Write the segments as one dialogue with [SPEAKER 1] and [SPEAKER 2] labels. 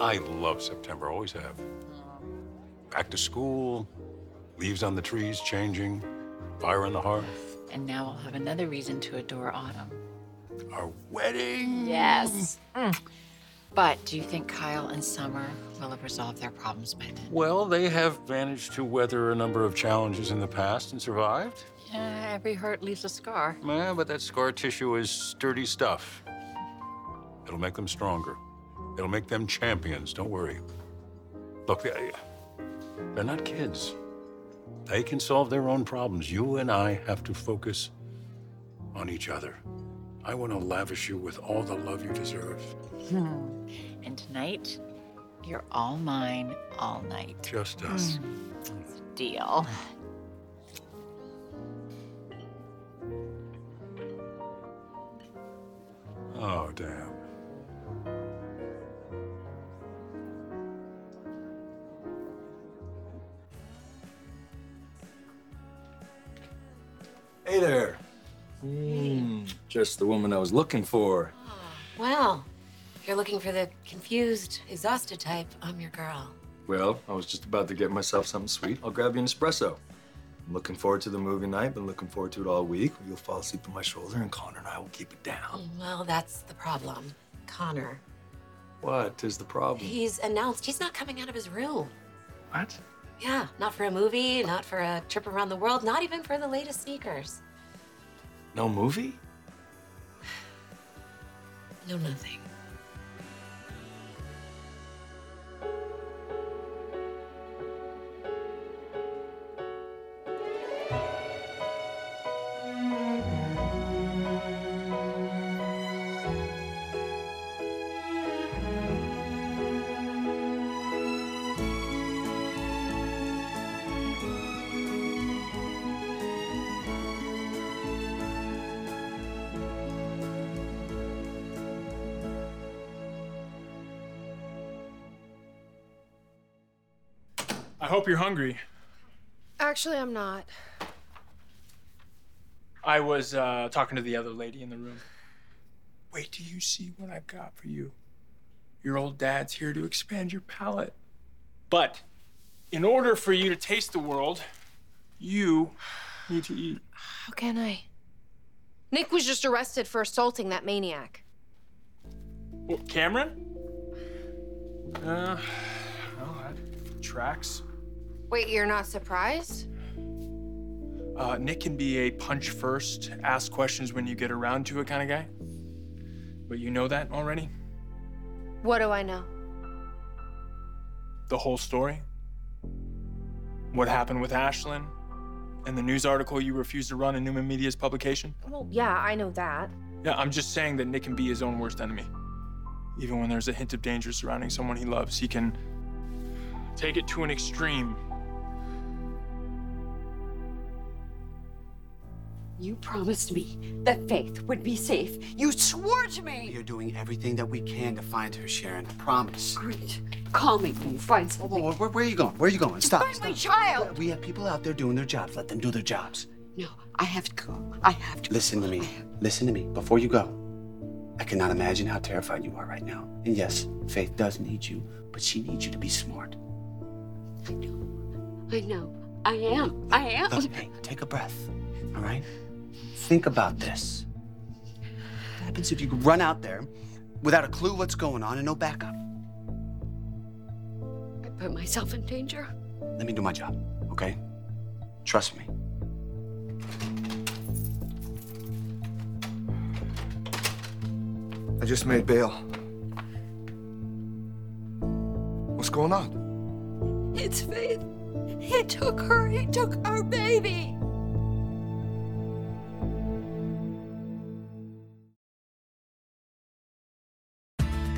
[SPEAKER 1] I love September, always have. Back to school, leaves on the trees changing, fire on the hearth.
[SPEAKER 2] And now I'll have another reason to adore autumn.
[SPEAKER 1] Our wedding.
[SPEAKER 2] Yes. Mm. But do you think Kyle and Summer will have resolved their problems by then?
[SPEAKER 1] Well, they have managed to weather a number of challenges in the past and survived.
[SPEAKER 2] Yeah, every hurt leaves a scar.
[SPEAKER 1] Yeah, but that scar tissue is sturdy stuff. It'll make them stronger. It'll make them champions, don't worry. Look, they, they're not kids. They can solve their own problems. You and I have to focus on each other. I want to lavish you with all the love you deserve.
[SPEAKER 2] Hmm. And tonight, you're all mine all night.
[SPEAKER 1] Just us.
[SPEAKER 2] Mm. Deal.
[SPEAKER 1] Oh, damn.
[SPEAKER 3] Hey there. Mm, just the woman I was looking for.
[SPEAKER 4] Well, if you're looking for the confused, exhausted type, I'm your girl.
[SPEAKER 3] Well, I was just about to get myself something sweet. I'll grab you an espresso. I'm looking forward to the movie night. Been looking forward to it all week. You'll fall asleep on my shoulder, and Connor and I will keep it down.
[SPEAKER 4] Well, that's the problem. Connor.
[SPEAKER 3] What is the problem?
[SPEAKER 4] He's announced he's not coming out of his room.
[SPEAKER 3] What?
[SPEAKER 4] Yeah, not for a movie, not for a trip around the world, not even for the latest sneakers.
[SPEAKER 3] No movie?
[SPEAKER 4] No, nothing.
[SPEAKER 5] I hope you're hungry.
[SPEAKER 6] Actually, I'm not.
[SPEAKER 5] I was uh, talking to the other lady in the room. Wait till you see what I've got for you. Your old dad's here to expand your palate. But in order for you to taste the world, you need to eat.
[SPEAKER 6] How can I? Nick was just arrested for assaulting that maniac.
[SPEAKER 5] What, Cameron? Uh, well, that tracks.
[SPEAKER 6] Wait, you're not surprised?
[SPEAKER 5] Uh, Nick can be a punch first, ask questions when you get around to it kind of guy. But you know that already?
[SPEAKER 6] What do I know?
[SPEAKER 5] The whole story? What happened with Ashland? And the news article you refused to run in Newman Media's publication?
[SPEAKER 6] Well, yeah, I know that.
[SPEAKER 5] Yeah, I'm just saying that Nick can be his own worst enemy. Even when there's a hint of danger surrounding someone he loves, he can take it to an extreme
[SPEAKER 7] You promised me that Faith would be safe. You swore to me.
[SPEAKER 8] We are doing everything that we can to find her, Sharon. I promise.
[SPEAKER 7] Great. Call me when you find something.
[SPEAKER 8] Whoa, where, where, are you going? Where are you going? Stop.
[SPEAKER 7] Find
[SPEAKER 8] stop.
[SPEAKER 7] my child.
[SPEAKER 8] We have people out there doing their jobs. Let them do their jobs.
[SPEAKER 7] No, I have to go. I have to.
[SPEAKER 8] Listen to me. Listen to me. Before you go, I cannot imagine how terrified you are right now. And yes, Faith does need you, but she needs you to be smart.
[SPEAKER 7] I know. I know. I am. I am.
[SPEAKER 8] Look, hey, take a breath. All right? Think about this. What happens if you run out there without a clue what's going on and no backup?
[SPEAKER 7] I put myself in danger.
[SPEAKER 8] Let me do my job, okay? Trust me.
[SPEAKER 9] I just made bail. What's going on?
[SPEAKER 7] It's Faith. He took her. He took our baby.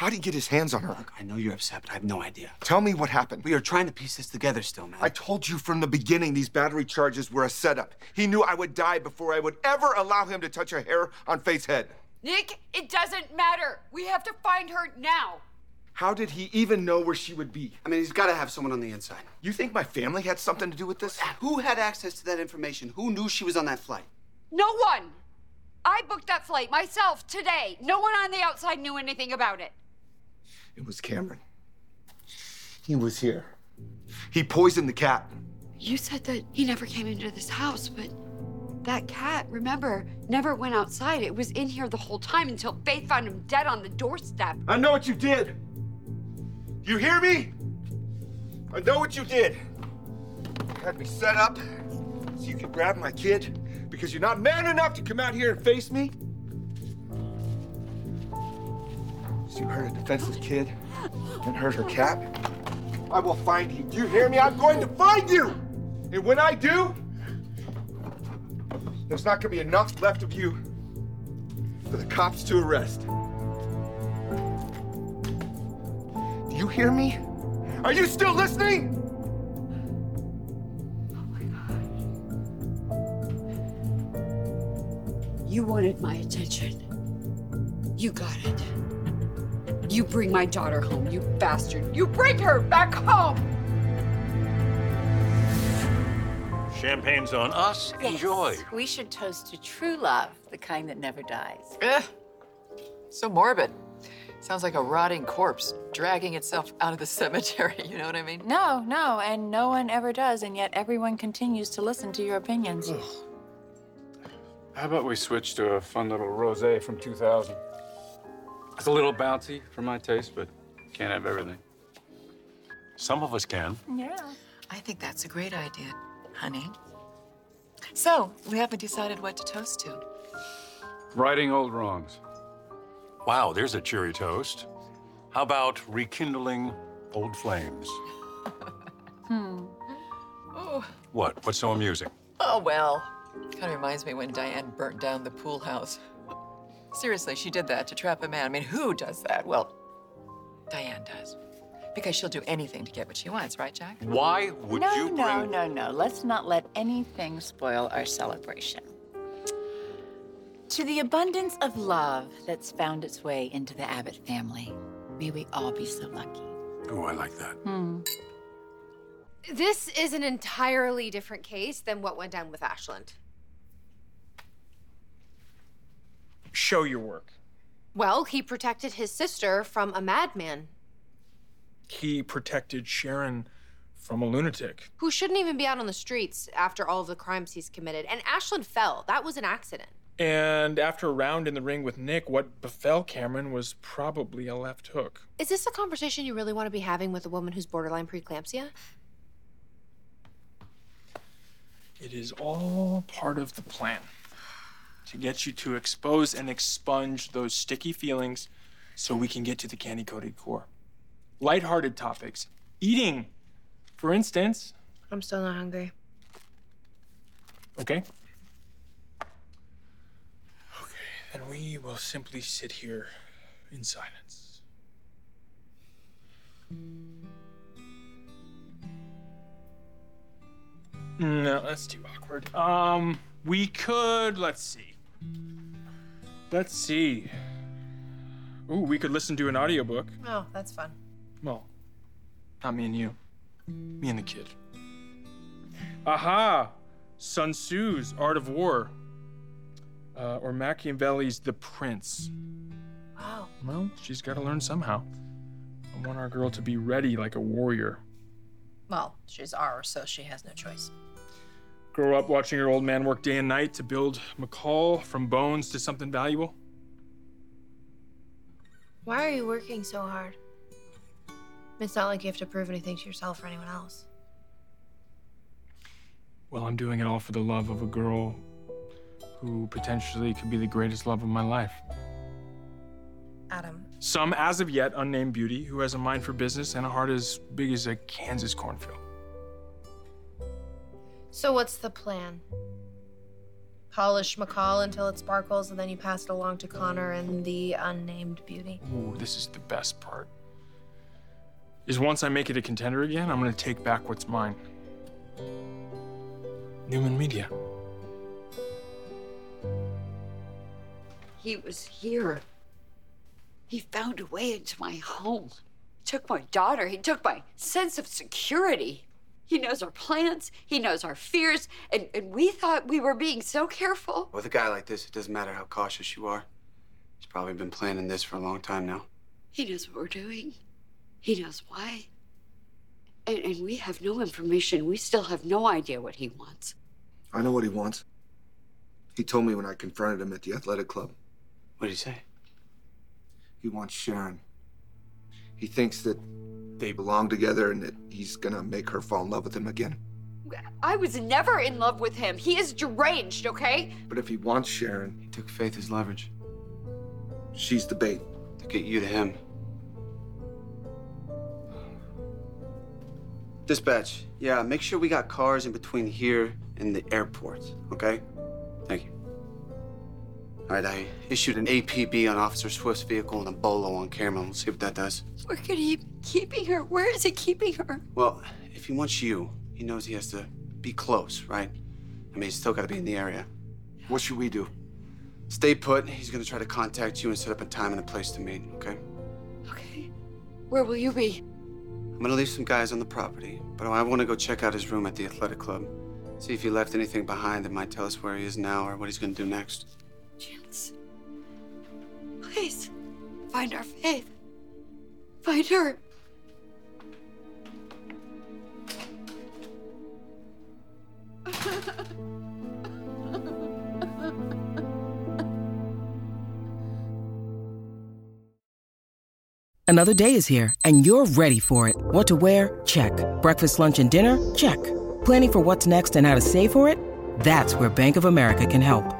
[SPEAKER 9] How'd he get his hands on her?
[SPEAKER 8] Look, I know you're upset, but I have no idea.
[SPEAKER 9] Tell me what happened.
[SPEAKER 8] We are trying to piece this together still, man.
[SPEAKER 9] I told you from the beginning these battery charges were a setup. He knew I would die before I would ever allow him to touch a hair on Faith's head.
[SPEAKER 7] Nick, it doesn't matter. We have to find her now.
[SPEAKER 9] How did he even know where she would be?
[SPEAKER 8] I mean, he's got to have someone on the inside.
[SPEAKER 9] You think my family had something to do with this?
[SPEAKER 8] Who had access to that information? Who knew she was on that flight?
[SPEAKER 7] No one. I booked that flight myself today. No one on the outside knew anything about it.
[SPEAKER 9] It was Cameron. He was here. He poisoned the cat.
[SPEAKER 7] You said that he never came into this house, but that cat, remember, never went outside. It was in here the whole time until Faith found him dead on the doorstep.
[SPEAKER 9] I know what you did. You hear me? I know what you did. You had me set up so you could grab my kid because you're not man enough to come out here and face me. You hurt a defenseless kid and hurt her cat. I will find you. Do you hear me? I'm going to find you. And when I do, there's not going to be enough left of you for the cops to arrest. Do you hear me? Are you still listening?
[SPEAKER 7] Oh you wanted my attention. You got it. You bring my daughter home, you bastard. You bring her back home!
[SPEAKER 1] Champagne's on us. Enjoy.
[SPEAKER 2] We should toast to true love, the kind that never dies.
[SPEAKER 10] Ugh. So morbid. Sounds like a rotting corpse dragging itself out of the cemetery. You know what I mean?
[SPEAKER 2] No, no, and no one ever does, and yet everyone continues to listen to your opinions.
[SPEAKER 11] How about we switch to a fun little rosé from 2000? It's a little bouncy for my taste, but can't have everything.
[SPEAKER 1] Some of us can.
[SPEAKER 2] Yeah.
[SPEAKER 10] I think that's a great idea, honey. So, we haven't decided what to toast to.
[SPEAKER 11] Righting old wrongs.
[SPEAKER 1] Wow, there's a cheery toast. How about rekindling old flames?
[SPEAKER 10] Hmm. Oh,
[SPEAKER 1] What? What's so amusing?
[SPEAKER 10] oh well. Kind of reminds me when Diane burnt down the pool house. Seriously, she did that to trap a man. I mean, who does that? Well, Diane does. Because she'll do anything to get what she wants, right, Jack?
[SPEAKER 1] Why would
[SPEAKER 2] no,
[SPEAKER 1] you
[SPEAKER 2] no,
[SPEAKER 1] bring...
[SPEAKER 2] no, no. Let's not let anything spoil our celebration. To the abundance of love that's found its way into the Abbott family, may we all be so lucky.
[SPEAKER 1] Oh, I like that.
[SPEAKER 2] Hmm.
[SPEAKER 6] This is an entirely different case than what went down with Ashland.
[SPEAKER 5] Show your work.
[SPEAKER 6] Well, he protected his sister from a madman
[SPEAKER 5] He protected Sharon from a lunatic.
[SPEAKER 6] who shouldn't even be out on the streets after all of the crimes he's committed. And Ashland fell. That was an accident.
[SPEAKER 5] And after a round in the ring with Nick, what befell Cameron was probably a left hook.
[SPEAKER 6] Is this a conversation you really want to be having with a woman who's borderline preeclampsia?
[SPEAKER 5] It is all part of the plan to get you to expose and expunge those sticky feelings so we can get to the candy coated core. Lighthearted topics. Eating, for instance.
[SPEAKER 6] I'm still not hungry.
[SPEAKER 5] Okay? Okay, then we will simply sit here in silence. No, that's too awkward. Um, we could, let's see. Let's see. Ooh, we could listen to an audiobook.
[SPEAKER 6] Oh, that's fun.
[SPEAKER 5] Well, not me and you. Me and the kid. Aha! Sun Tzu's Art of War. Uh, or Machiavelli's The Prince.
[SPEAKER 6] Wow.
[SPEAKER 5] Well, she's got to learn somehow. I want our girl to be ready like a warrior.
[SPEAKER 6] Well, she's ours, so she has no choice.
[SPEAKER 5] Grow up watching your old man work day and night to build McCall from bones to something valuable.
[SPEAKER 6] Why are you working so hard? It's not like you have to prove anything to yourself or anyone else.
[SPEAKER 5] Well, I'm doing it all for the love of a girl who potentially could be the greatest love of my life.
[SPEAKER 6] Adam.
[SPEAKER 5] Some as of yet unnamed beauty who has a mind for business and a heart as big as a Kansas cornfield.
[SPEAKER 6] So what's the plan? polish McCall until it sparkles, and then you pass it along to Connor and the unnamed beauty.
[SPEAKER 5] Ooh, this is the best part. Is once I make it a contender again, I'm gonna take back what's mine. Newman Media.
[SPEAKER 7] He was here. He found a way into my home. He took my daughter. He took my sense of security. He knows our plans. He knows our fears. And, and we thought we were being so careful.
[SPEAKER 8] With a guy like this, it doesn't matter how cautious you are. He's probably been planning this for a long time now.
[SPEAKER 7] He knows what we're doing. He knows why. And, and we have no information. We still have no idea what he wants.
[SPEAKER 9] I know what he wants. He told me when I confronted him at the athletic club.
[SPEAKER 8] What did he say?
[SPEAKER 9] He wants Sharon. He thinks that they belong together and that he's gonna make her fall in love with him again.
[SPEAKER 7] I was never in love with him. He is deranged, okay?
[SPEAKER 9] But if he wants Sharon,
[SPEAKER 8] He took Faith as leverage
[SPEAKER 9] she's the bait.
[SPEAKER 8] to get you to him. Dispatch, yeah, make sure we got cars in between here and the airport, okay? Thank you. All right, I issued an APB on Officer Swift's vehicle and a bolo on Cameron. We'll see what that does.
[SPEAKER 7] Where could he be keeping her? Where is he keeping her?
[SPEAKER 8] Well, if he wants you, he knows he has to be close, right? I mean, he's still got to be in the area.
[SPEAKER 9] What should we do?
[SPEAKER 8] Stay put. He's gonna try to contact you and set up a time and a place to meet, okay?
[SPEAKER 7] Okay. Where will you be?
[SPEAKER 8] I'm gonna leave some guys on the property, but I want to go check out his room at the athletic club. See if he left anything behind that might tell us where he is now or what he's gonna do next.
[SPEAKER 7] Chance. Please. Find our Faith. Find her.
[SPEAKER 12] Another day is here, and you're ready for it. What to wear? Check. Breakfast, lunch, and dinner? Check. Planning for what's next and how to save for it? That's where Bank of America can help.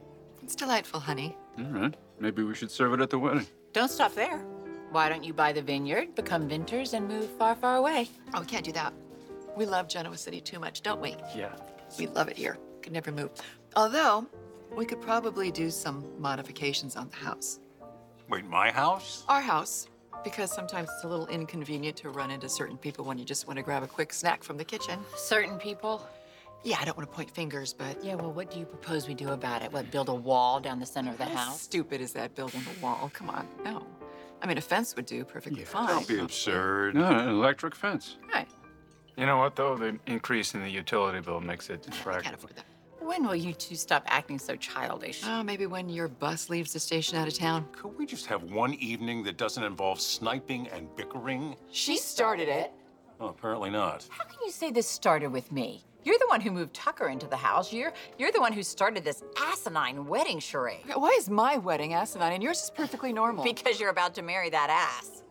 [SPEAKER 10] it's delightful, honey.
[SPEAKER 11] All right. Maybe we should serve it at the wedding.
[SPEAKER 2] Don't stop there. Why don't you buy the vineyard, become vinters, and move far, far away?
[SPEAKER 10] Oh, we can't do that. We love Genoa City too much, don't we?
[SPEAKER 5] Yeah.
[SPEAKER 10] We love it here. Could never move. Although, we could probably do some modifications on the house.
[SPEAKER 1] Wait, my house?
[SPEAKER 10] Our house, because sometimes it's a little inconvenient to run into certain people when you just want to grab a quick snack from the kitchen.
[SPEAKER 2] Certain people?
[SPEAKER 10] Yeah, I don't want to point fingers, but
[SPEAKER 2] Yeah, well, what do you propose we do about it? What, build a wall down the center of the
[SPEAKER 10] how
[SPEAKER 2] house?
[SPEAKER 10] stupid is that building a wall? Come on, no. I mean, a fence would do perfectly fine.
[SPEAKER 1] Don't be absurd.
[SPEAKER 11] No, an electric fence.
[SPEAKER 10] Right.
[SPEAKER 11] You know what, though? The increase in the utility bill makes it
[SPEAKER 10] Can't afford that.
[SPEAKER 2] When will you two stop acting so childish?
[SPEAKER 10] Oh, maybe when your bus leaves the station out of town.
[SPEAKER 1] Could we just have one evening that doesn't involve sniping and bickering?
[SPEAKER 10] She started it.
[SPEAKER 1] Oh, apparently not.
[SPEAKER 2] How can you say this started with me? You're the one who moved Tucker into the house. You're you're the one who started this asinine wedding charade.
[SPEAKER 10] Why is my wedding asinine and yours is perfectly normal?
[SPEAKER 2] Because you're about to marry that ass.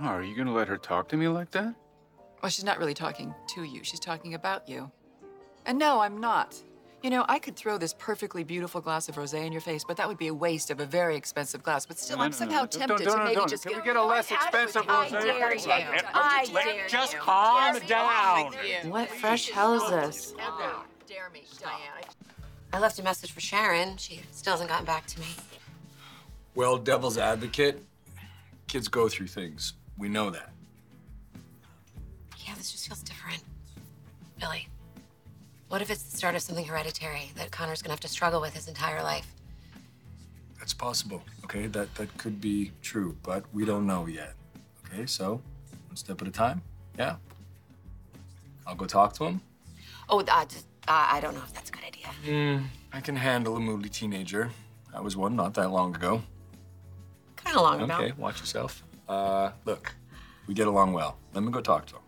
[SPEAKER 11] Oh, are you going to let her talk to me like that?
[SPEAKER 10] Well, she's not really talking to you. She's talking about you. And no, I'm not. You know, I could throw this perfectly beautiful glass of rosé in your face, but that would be a waste of a very expensive glass. But still,
[SPEAKER 11] No,
[SPEAKER 10] I'm
[SPEAKER 11] no, no,
[SPEAKER 10] somehow
[SPEAKER 11] no. Don't-
[SPEAKER 10] tempted
[SPEAKER 11] don't-
[SPEAKER 10] to
[SPEAKER 11] don't-
[SPEAKER 10] maybe
[SPEAKER 11] don't.
[SPEAKER 10] just
[SPEAKER 11] Can
[SPEAKER 10] go,
[SPEAKER 11] we get a less
[SPEAKER 10] "Out with
[SPEAKER 11] expensive
[SPEAKER 10] you." I
[SPEAKER 11] rosé?
[SPEAKER 10] dare you. I dare
[SPEAKER 1] Just
[SPEAKER 10] you.
[SPEAKER 1] calm
[SPEAKER 10] Yes,
[SPEAKER 1] down.
[SPEAKER 10] with you.
[SPEAKER 6] What fresh hell is this?
[SPEAKER 10] Oh, dare me, Diane.
[SPEAKER 4] I left a message for Sharon. She still hasn't gotten back to me.
[SPEAKER 3] Well, devil's advocate, kids go through things. We know that.
[SPEAKER 4] Yeah, this just feels different. Billy, what if it's the start of something hereditary that Connor's gonna have to struggle with his entire life?
[SPEAKER 3] That's possible. Okay, that that could be true, but we don't know yet. Okay, so one step at a time. Yeah. I'll go talk to him.
[SPEAKER 4] Oh, uh, just, uh, I don't know if that's a good idea.
[SPEAKER 3] Hmm, I can handle a moody teenager. I was one not that long ago.
[SPEAKER 4] Kind of long
[SPEAKER 3] Okay,
[SPEAKER 4] ago.
[SPEAKER 3] Okay, watch yourself. Uh, look, we get along well. Let me go talk to him.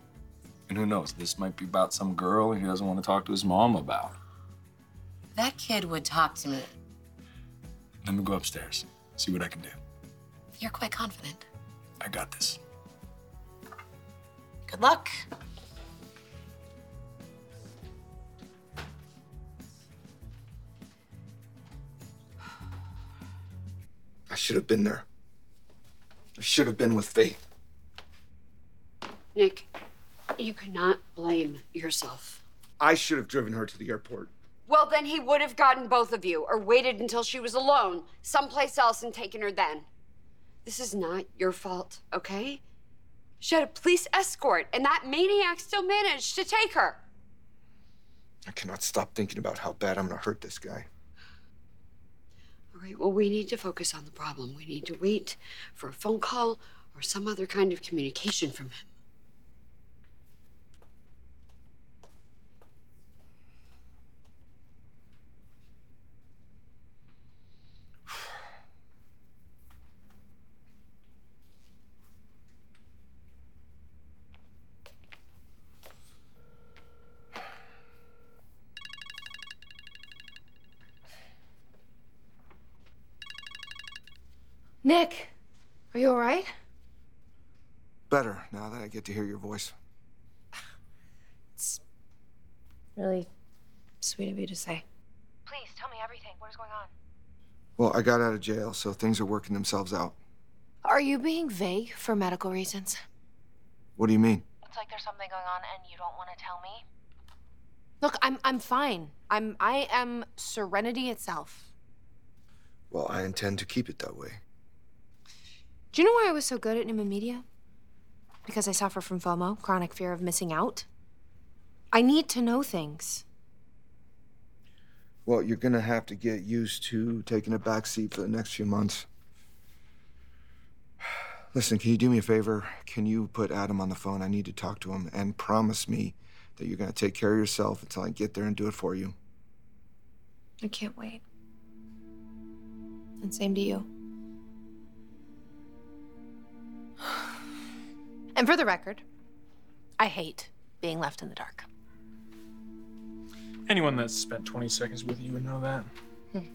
[SPEAKER 3] And who knows, this might be about some girl he doesn't want to talk to his mom about.
[SPEAKER 4] that kid would talk to me,
[SPEAKER 3] Let me go upstairs, see what I can do.
[SPEAKER 4] you're quite confident.
[SPEAKER 3] I got this.
[SPEAKER 4] Good luck.
[SPEAKER 9] I should have been there. I should have been with Faith.
[SPEAKER 7] Nick, you cannot blame yourself.
[SPEAKER 9] I should have driven her to the airport.
[SPEAKER 7] Well, then he would have gotten both of you, or waited until she was alone, someplace else, and taken her then. This is not your fault, okay? She had a police escort, and that maniac still managed to take her.
[SPEAKER 9] I cannot stop thinking about how bad I'm gonna hurt this guy.
[SPEAKER 7] All right, well, we need to focus on the problem. We need to wait for a phone call or some other kind of communication from him.
[SPEAKER 6] Nick, are you all right?
[SPEAKER 9] Better now that I get to hear your voice.
[SPEAKER 6] It's really sweet of you to say.
[SPEAKER 13] Please tell me everything. What is going on?
[SPEAKER 9] Well, I got out of jail, so things are working themselves out.
[SPEAKER 6] Are you being vague for medical reasons?
[SPEAKER 9] What do you mean?
[SPEAKER 13] It's like there's something going on and you don't want to tell me.
[SPEAKER 6] Look, I'm I'm fine. I'm I am serenity itself.
[SPEAKER 9] Well, I intend to keep it that way.
[SPEAKER 6] Do you know why I was so good at Newman Media? Because I suffer from FOMO, chronic fear of missing out. I need to know things.
[SPEAKER 9] Well, you're gonna have to get used to taking a back seat for the next few months. Listen, can you do me a favor? Can you put Adam on the phone? I need to talk to him and promise me that you're gonna take care of yourself until I get there and do it for you.
[SPEAKER 6] I can't wait. And same to you. And for the record, I hate being left in the dark.
[SPEAKER 5] Anyone that's spent 20 seconds with you would know that. Hmm.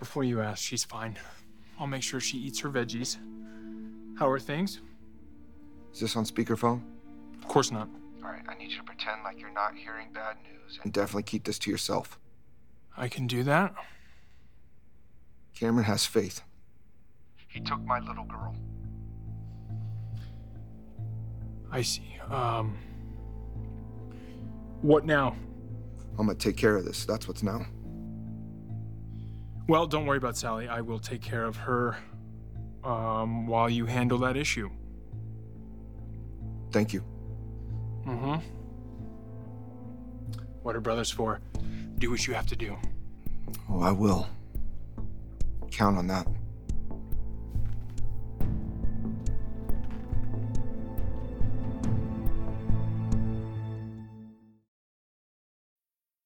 [SPEAKER 5] Before you ask, she's fine. I'll make sure she eats her veggies. How are things?
[SPEAKER 9] Is this on speakerphone?
[SPEAKER 5] Of course not.
[SPEAKER 9] All right, I need you to pretend like you're not hearing bad news and definitely keep this to yourself.
[SPEAKER 5] I can do that.
[SPEAKER 9] Cameron has Faith. He took my little girl.
[SPEAKER 5] I see. Um. What now?
[SPEAKER 9] I'm gonna take care of this. That's what's now.
[SPEAKER 5] Well, don't worry about Sally. I will take care of her um, while you handle that issue.
[SPEAKER 9] Thank you.
[SPEAKER 5] Mm hmm. What are brothers for? Do what you have to do.
[SPEAKER 9] Oh, I will. Count on that.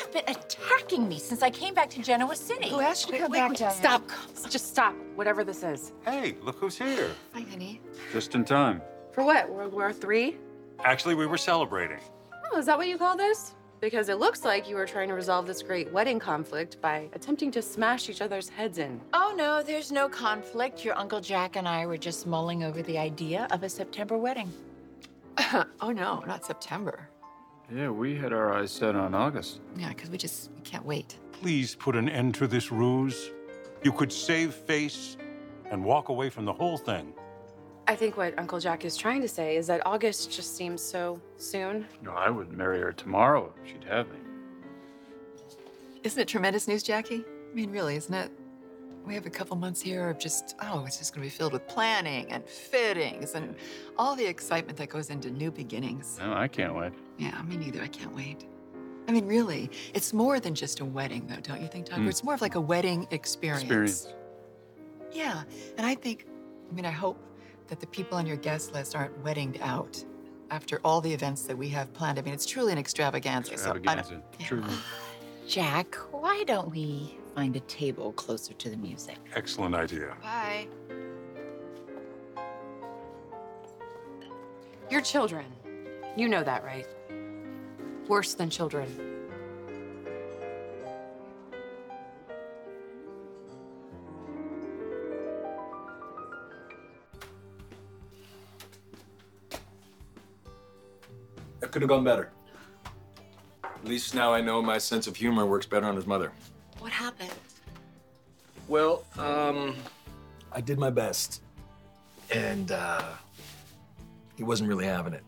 [SPEAKER 2] You have been attacking me since I came back to Genoa City.
[SPEAKER 10] Who asked you to come back, Diane?
[SPEAKER 2] Stop. Just stop. Whatever this is.
[SPEAKER 1] Hey, look who's here.
[SPEAKER 4] Hi, honey.
[SPEAKER 11] Just in time.
[SPEAKER 14] For what? World War Three?
[SPEAKER 1] Actually, we were celebrating.
[SPEAKER 14] Oh, is that what you call this? Because it looks like you were trying to resolve this great wedding conflict by attempting to smash each other's heads in.
[SPEAKER 2] Oh, no, there's no conflict. Your Uncle Jack and I were just mulling over the idea of a September wedding.
[SPEAKER 10] oh no, not September.
[SPEAKER 11] Yeah, we had our eyes set on August.
[SPEAKER 10] Yeah, because we just we can't wait.
[SPEAKER 1] Please put an end to this ruse. You could save face and walk away from the whole thing.
[SPEAKER 14] I think what Uncle Jack is trying to say is that August just seems so soon.
[SPEAKER 11] No, I would marry her tomorrow if she'd have me.
[SPEAKER 10] Isn't it tremendous news, Jackie? I mean, really, isn't it? we have a couple months here of just, oh, it's just gonna be filled with planning and fittings and all the excitement that goes into new beginnings.
[SPEAKER 11] No, I can't wait.
[SPEAKER 10] Yeah, me neither. I can't wait. I mean, really, it's more than just a wedding, though, don't you think, Tucker?
[SPEAKER 11] Mm.
[SPEAKER 10] It's more of like a wedding experience.
[SPEAKER 11] Experience.
[SPEAKER 10] Yeah, and I think, I mean, I hope that the people on your guest list aren't weddinged out after all the events that we have planned. I mean, it's truly an extravaganza. so I don't-
[SPEAKER 11] Extravaganza. Truly.
[SPEAKER 2] Jack, why don't we find a table closer to the music?
[SPEAKER 1] Excellent idea.
[SPEAKER 14] Bye. You're children. You know that, right? Worse than children.
[SPEAKER 3] That could have gone better. At least now I know my sense of humor works better on his mother.
[SPEAKER 4] What happened?
[SPEAKER 3] Well, um, I did my best. And, uh, he wasn't really having it.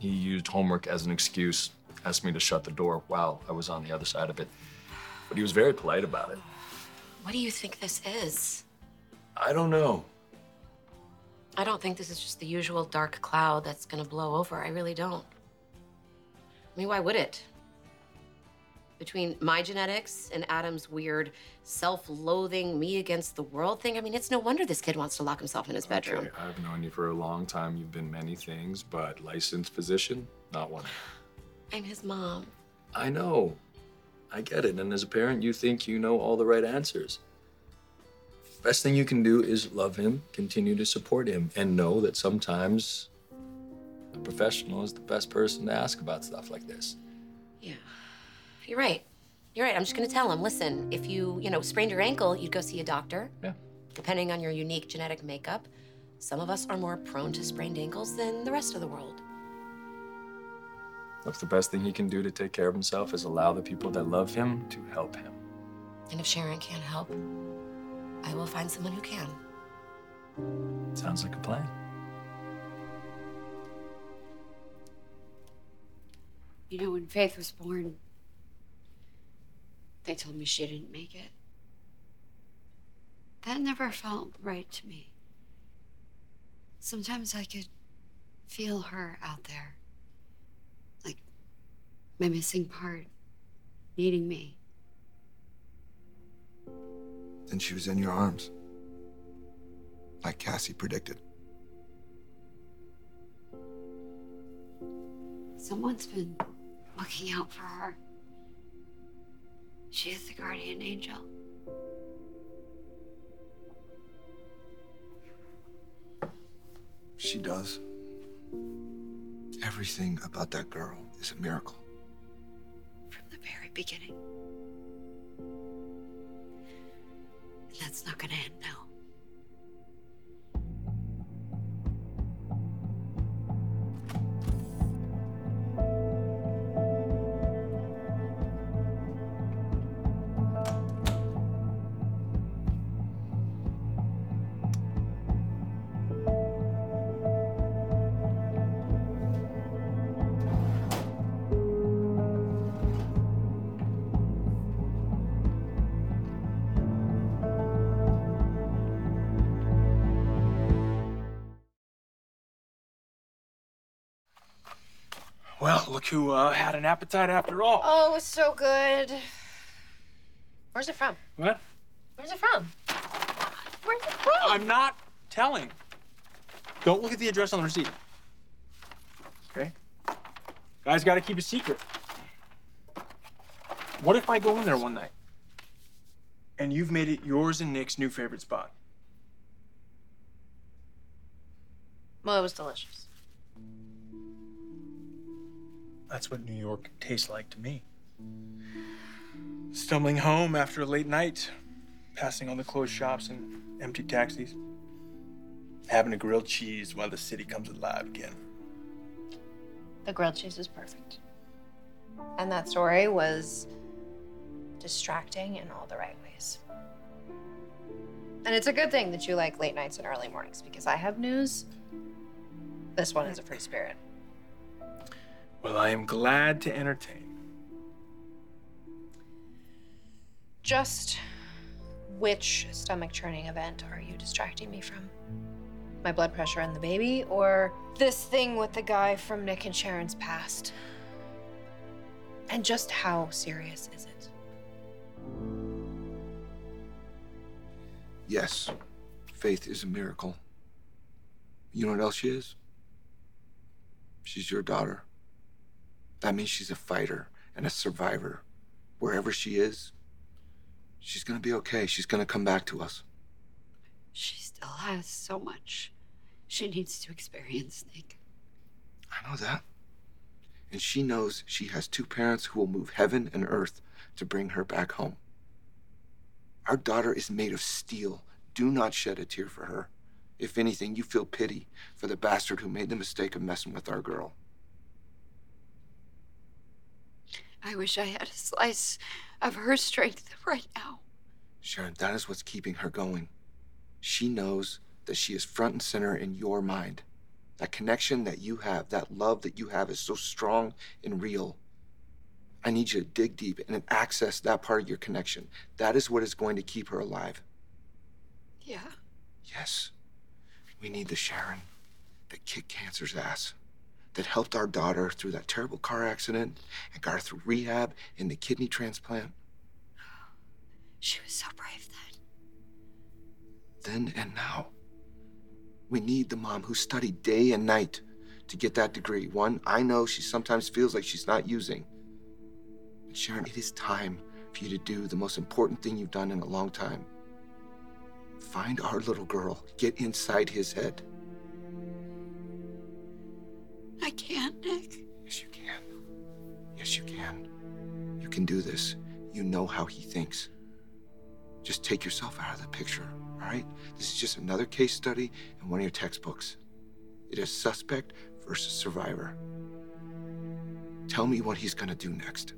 [SPEAKER 3] He used homework as an excuse, asked me to shut the door while I was on the other side of it. But he was very polite about it.
[SPEAKER 4] What do you think this is?
[SPEAKER 3] I don't know.
[SPEAKER 4] I don't think this is just the usual dark cloud that's gonna blow over. I really don't. I mean, why would it? Between my genetics and Adam's weird self loathing, me against the world thing, I mean, it's no wonder this kid wants to lock himself in his bedroom.
[SPEAKER 3] Okay, I've known you for a long time. You've been many things, but licensed physician, not one.
[SPEAKER 4] I'm his mom.
[SPEAKER 3] I know. I get it. And as a parent, you think you know all the right answers. Best thing you can do is love him, continue to support him, and know that sometimes a professional is the best person to ask about stuff like this.
[SPEAKER 4] Yeah. You're right. You're right. I'm just gonna tell him, listen, if you, you know, sprained your ankle, you'd go see a doctor.
[SPEAKER 3] Yeah.
[SPEAKER 4] Depending on your unique genetic makeup, some of us are more prone to sprained ankles than the rest of the world.
[SPEAKER 3] Look, the best thing he can do to take care of himself is allow the people that love him to help him.
[SPEAKER 4] And if Sharon can't help, I will find someone who can.
[SPEAKER 3] Sounds like a plan.
[SPEAKER 7] You know, when Faith was born, they told me she didn't make it. That never felt right to me. Sometimes I could feel her out there. Like my missing part, needing me.
[SPEAKER 9] Then she was in your arms. Like Cassie predicted.
[SPEAKER 7] Someone's been looking out for her. She is the guardian angel.
[SPEAKER 9] She does. Everything about that girl is a miracle.
[SPEAKER 7] From the very beginning. And that's not gonna end now.
[SPEAKER 5] Who uh, had an appetite after all.
[SPEAKER 6] Oh, it was so good. Where's it from?
[SPEAKER 5] What?
[SPEAKER 6] Where's it from? Where's it from?
[SPEAKER 5] I'm not telling. Don't look at the address on the receipt. Okay? Guys gotta keep a secret. What if I go in there one night and you've made it yours and Nick's new favorite spot?
[SPEAKER 6] Well, it was delicious.
[SPEAKER 5] That's what New York tastes like to me. Stumbling home after a late night, passing all the closed shops and empty taxis, having a grilled cheese while the city comes alive again.
[SPEAKER 6] The grilled cheese is perfect. And that story was distracting in all the right ways. And it's a good thing that you like late nights and early mornings because I have news. This one is a free spirit.
[SPEAKER 5] Well, I am glad to entertain.
[SPEAKER 6] Just Which stomach churning event are you distracting me from? My blood pressure and the baby, or this thing with the guy from Nick and Sharon's past? And just how serious is it?
[SPEAKER 9] Yes, Faith is a miracle. You know what else she is? She's your daughter. That means she's a fighter and a survivor. Wherever she is, she's gonna be okay. She's gonna come back to us.
[SPEAKER 7] She still has so much she needs to experience, Nick.
[SPEAKER 9] I know that. And she knows she has two parents who will move heaven and earth to bring her back home. Our daughter is made of steel. Do not shed a tear for her. If anything, you feel pity for the bastard who made the mistake of messing with our girl.
[SPEAKER 7] I wish I had a slice of her strength right now.
[SPEAKER 9] Sharon, that is what's keeping her going. She knows that she is front and center in your mind. That connection that you have, that love that you have is so strong and real. I need you to dig deep and access that part of your connection. That is what is going to keep her alive.
[SPEAKER 7] Yeah.
[SPEAKER 9] Yes. We need the Sharon that kicked cancer's ass, that helped our daughter through that terrible car accident and got her through rehab and the kidney transplant.
[SPEAKER 7] She was so brave then.
[SPEAKER 9] Then and now. We need the mom who studied day and night to get that degree. One, I know she sometimes feels like she's not using. But Sharon, it is time for you to do the most important thing you've done in a long time. Find our little girl. Get inside his head.
[SPEAKER 7] I can't, Nick.
[SPEAKER 9] Yes, you can. Yes, you can. You can do this. You know how he thinks. Just take yourself out of the picture, all right? This is just another case study in one of your textbooks. It is suspect versus survivor. Tell me what he's gonna do next.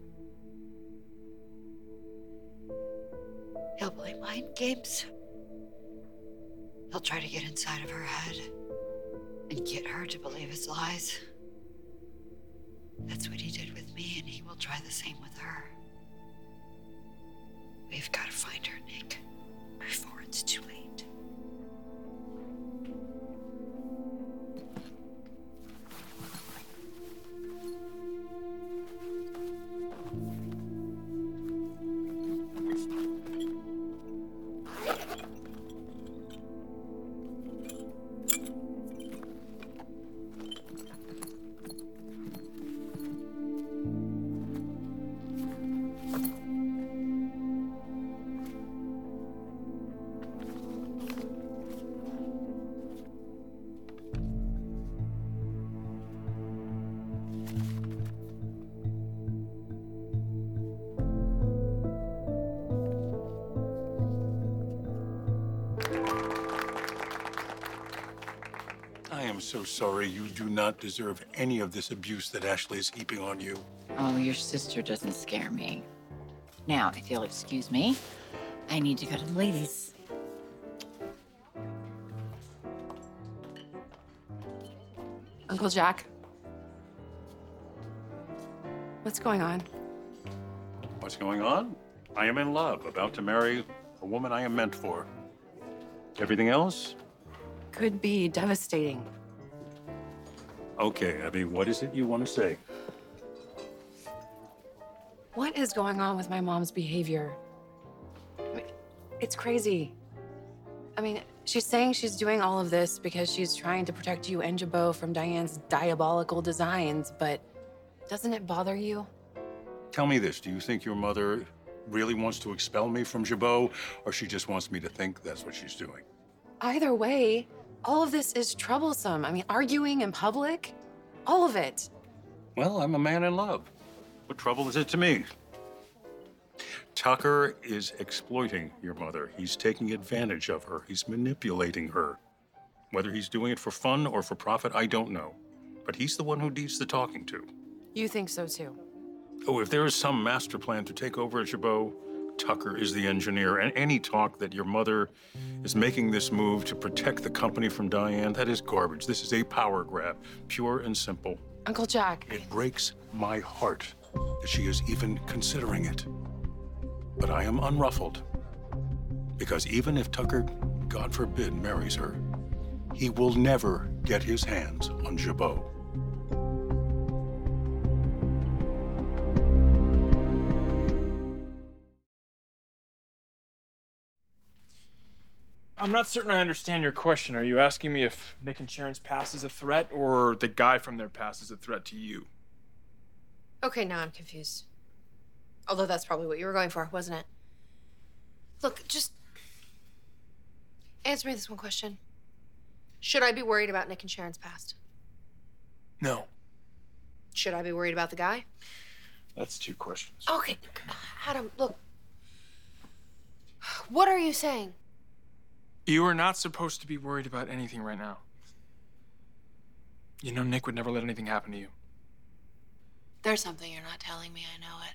[SPEAKER 7] He'll play mind games. He'll try to get inside of her head and get her to believe his lies. That's what he did with me, and he will try the same with her. We've got to find her, Nick, before it's too late.
[SPEAKER 1] So sorry. You do not deserve any of this abuse that Ashley is heaping on you.
[SPEAKER 2] Oh, your sister doesn't scare me. Now, if you'll excuse me, I need to go to the ladies.
[SPEAKER 14] Uncle Jack. What's going on?
[SPEAKER 1] What's going on? I am in love, about to marry a woman I am meant for. Everything else?
[SPEAKER 14] Could be devastating.
[SPEAKER 1] Okay, Abby, what is it you want to say?
[SPEAKER 14] What is going on with my mom's behavior? I mean, It's crazy. I mean, she's saying she's doing all of this because she's trying to protect you and Jabot from Diane's diabolical designs, but doesn't it bother you?
[SPEAKER 1] Tell me this do you think your mother really wants to expel me from Jabot, or she just wants me to think that's what she's doing?
[SPEAKER 14] Either way, all of this is troublesome. I mean, arguing in public, all of it.
[SPEAKER 1] Well, I'm a man in love. What trouble is it to me? Tucker is exploiting your mother. He's taking advantage of her. He's manipulating her. Whether he's doing it for fun or for profit, I don't know. But he's the one who needs the talking to.
[SPEAKER 14] You think so too?
[SPEAKER 1] Oh, if there is some master plan to take over at Jabot, Tucker is the engineer. And any talk that your mother is making this move to protect the company from Diane, that is garbage. This is a power grab, pure and simple.
[SPEAKER 14] Uncle Jack.
[SPEAKER 1] It breaks my heart that she is even considering it. But I am unruffled Because even if Tucker, God forbid, marries her, he will never get his hands on Jabot.
[SPEAKER 5] I'm not certain I understand your question. Are you asking me if Nick and Sharon's past is a threat or the guy from their past is a threat to you?
[SPEAKER 6] Okay, now I'm confused. Although that's probably what you were going for, wasn't it? Look, just answer me this one question. Should I be worried about Nick and Sharon's past?
[SPEAKER 5] No.
[SPEAKER 6] Should I be worried about the guy?
[SPEAKER 5] That's two questions.
[SPEAKER 6] Okay, Adam, look. What are you saying?
[SPEAKER 5] You are not supposed to be worried about anything right now. You know, Nick would never let anything happen to you.
[SPEAKER 6] There's something you're not telling me, I know it.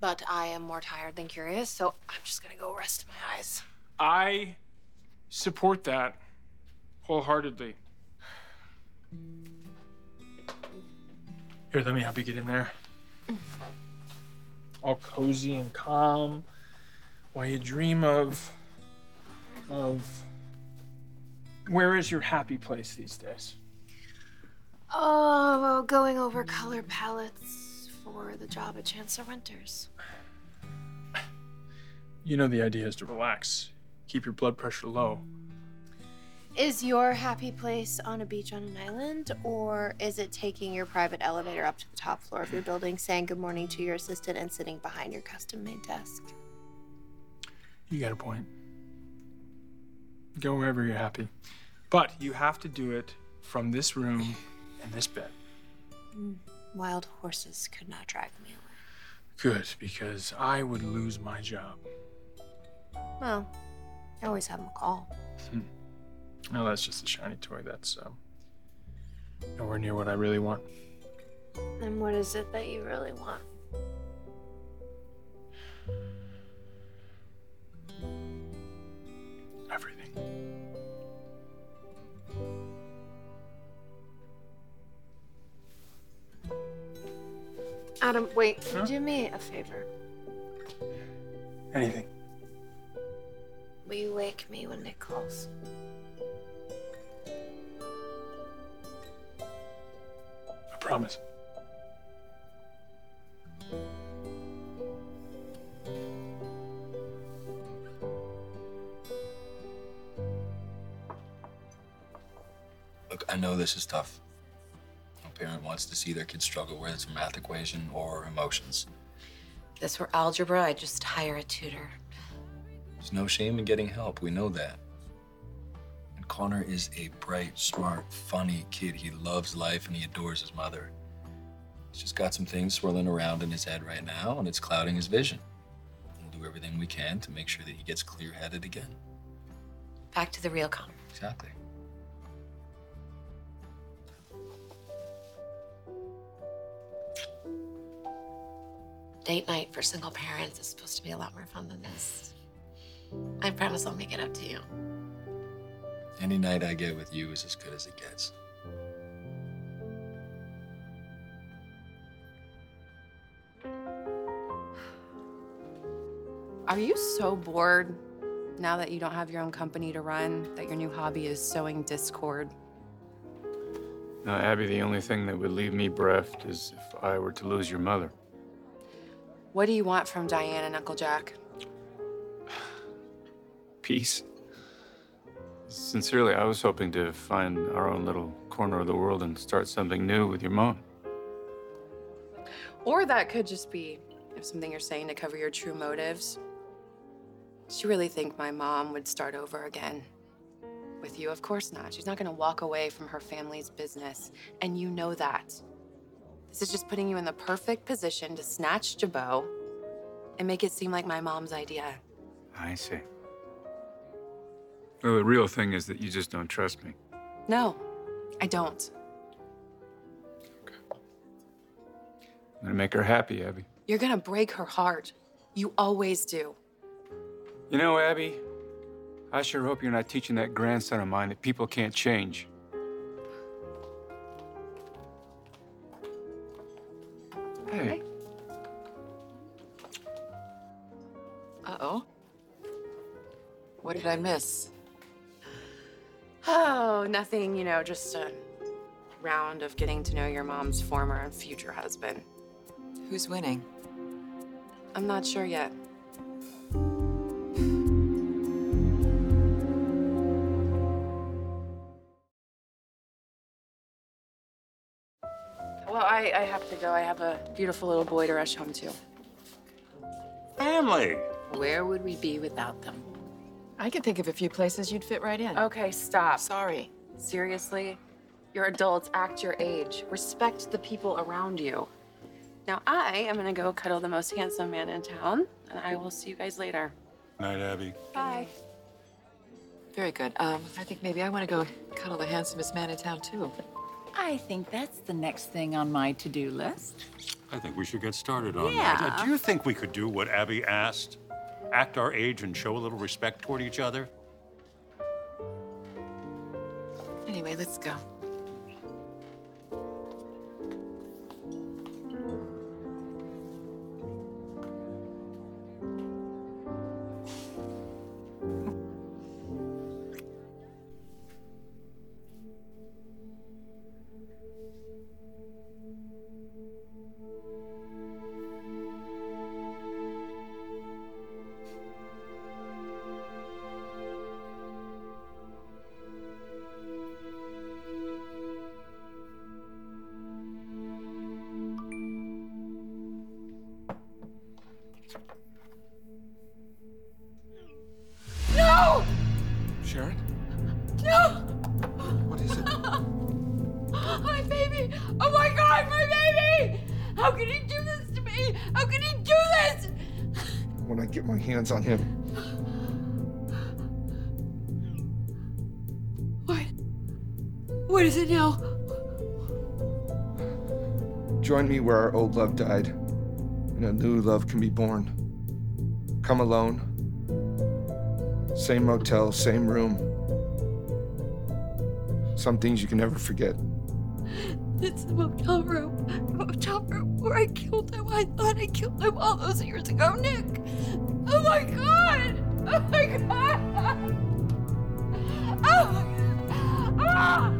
[SPEAKER 6] But I am more tired than curious, so I'm just gonna go rest my eyes.
[SPEAKER 5] I support that wholeheartedly. Here, let me help you get in there. All cozy and calm while you dream of. Of. Where is your happy place these days?
[SPEAKER 6] Oh, well, going over color palettes for the job at Chancellor Winters.
[SPEAKER 5] You know the idea is to relax, keep your blood pressure low.
[SPEAKER 6] Is your happy place on a beach on an island, or is it taking your private elevator up to the top floor of your building, saying good morning to your assistant, and sitting behind your custom made desk?
[SPEAKER 5] You got a point. Go wherever you're happy. But you have to do it from this room and this bed.
[SPEAKER 6] Mm, Wild horses could not drag me away.
[SPEAKER 5] Good, because I would lose my job.
[SPEAKER 6] Well, I always have them call.
[SPEAKER 5] Hmm. Well, that's just a shiny toy. That's um, nowhere near what I really want.
[SPEAKER 6] And what is it that you really want?
[SPEAKER 5] Everything.
[SPEAKER 6] Adam, wait.
[SPEAKER 5] Huh?
[SPEAKER 6] Do me a favor.
[SPEAKER 5] Anything.
[SPEAKER 6] Will you wake me when Nick calls?
[SPEAKER 5] I promise.
[SPEAKER 3] This is tough. No parent wants to see their kid struggle, whether it's a math equation or emotions.
[SPEAKER 4] If this were algebra, I'd just hire a tutor.
[SPEAKER 3] There's no shame in getting help. We know that. And Connor is a bright, smart, funny kid. He loves life and he adores his mother. He's just got some things swirling around in his head right now, and it's clouding his vision. We'll do everything we can to make sure that he gets clear headed again.
[SPEAKER 4] Back to the real Connor.
[SPEAKER 3] Exactly.
[SPEAKER 4] Date night for single parents is supposed to be a lot more fun than this. I promise I'll make it up to you.
[SPEAKER 3] Any night I get with you is as good as it gets.
[SPEAKER 14] Are you so bored now that you don't have your own company to run that your new hobby is sowing discord?
[SPEAKER 11] Now, Abby, the only thing that would leave me bereft is if I were to lose your mother.
[SPEAKER 14] What do you want from Diane and Uncle Jack?
[SPEAKER 11] Peace. Sincerely, I was hoping to find our own little corner of the world and start something new with your mom.
[SPEAKER 14] Or that could just be if something you're saying to cover your true motives. Do you really think my mom would start over again? With you, of course not. She's not gonna walk away from her family's business, and you know that. This is just putting you in the perfect position to snatch Jabot and make it seem like my mom's idea.
[SPEAKER 11] I see. Well, the real thing is that you just don't trust me.
[SPEAKER 14] No, I don't.
[SPEAKER 11] I'm gonna make her happy, Abby.
[SPEAKER 14] You're gonna break her heart. You always do.
[SPEAKER 11] You know, Abby, I sure hope you're not teaching that grandson of mine that people can't change.
[SPEAKER 10] Did I miss?
[SPEAKER 14] Oh, nothing, you know, just a round of getting to know your mom's former and future husband.
[SPEAKER 10] Who's winning?
[SPEAKER 14] I'm not sure yet. Well, I, I have to go. I have a beautiful little boy to rush home to.
[SPEAKER 1] Family.
[SPEAKER 2] Where would we be without them?
[SPEAKER 10] I can think of a few places you'd fit right in.
[SPEAKER 14] Okay, stop.
[SPEAKER 10] Sorry.
[SPEAKER 14] Seriously? You're adults, act your age. Respect the people around you. Now, I am gonna go cuddle the most handsome man in town, and I will see you guys later.
[SPEAKER 1] Night, Abby.
[SPEAKER 14] Bye.
[SPEAKER 10] Very good. Um, I think maybe I want to go cuddle the handsomest man in town, too.
[SPEAKER 2] I think that's the next thing on my to-do list.
[SPEAKER 1] I think we should get started on
[SPEAKER 2] Yeah.
[SPEAKER 1] that. Do you think we could do what Abby asked? Act our age and show a little respect toward each other?
[SPEAKER 10] Anyway, let's go.
[SPEAKER 9] Hands on him,
[SPEAKER 7] What? What is it now?
[SPEAKER 9] join me where our old love died, and a new love can be born. Come alone. Same motel, same room. Some things you can never forget.
[SPEAKER 7] It's the motel room. The motel room where I killed him. I thought I killed him all those years ago, Nick. Oh my god! Oh my god! Oh my god! Ah!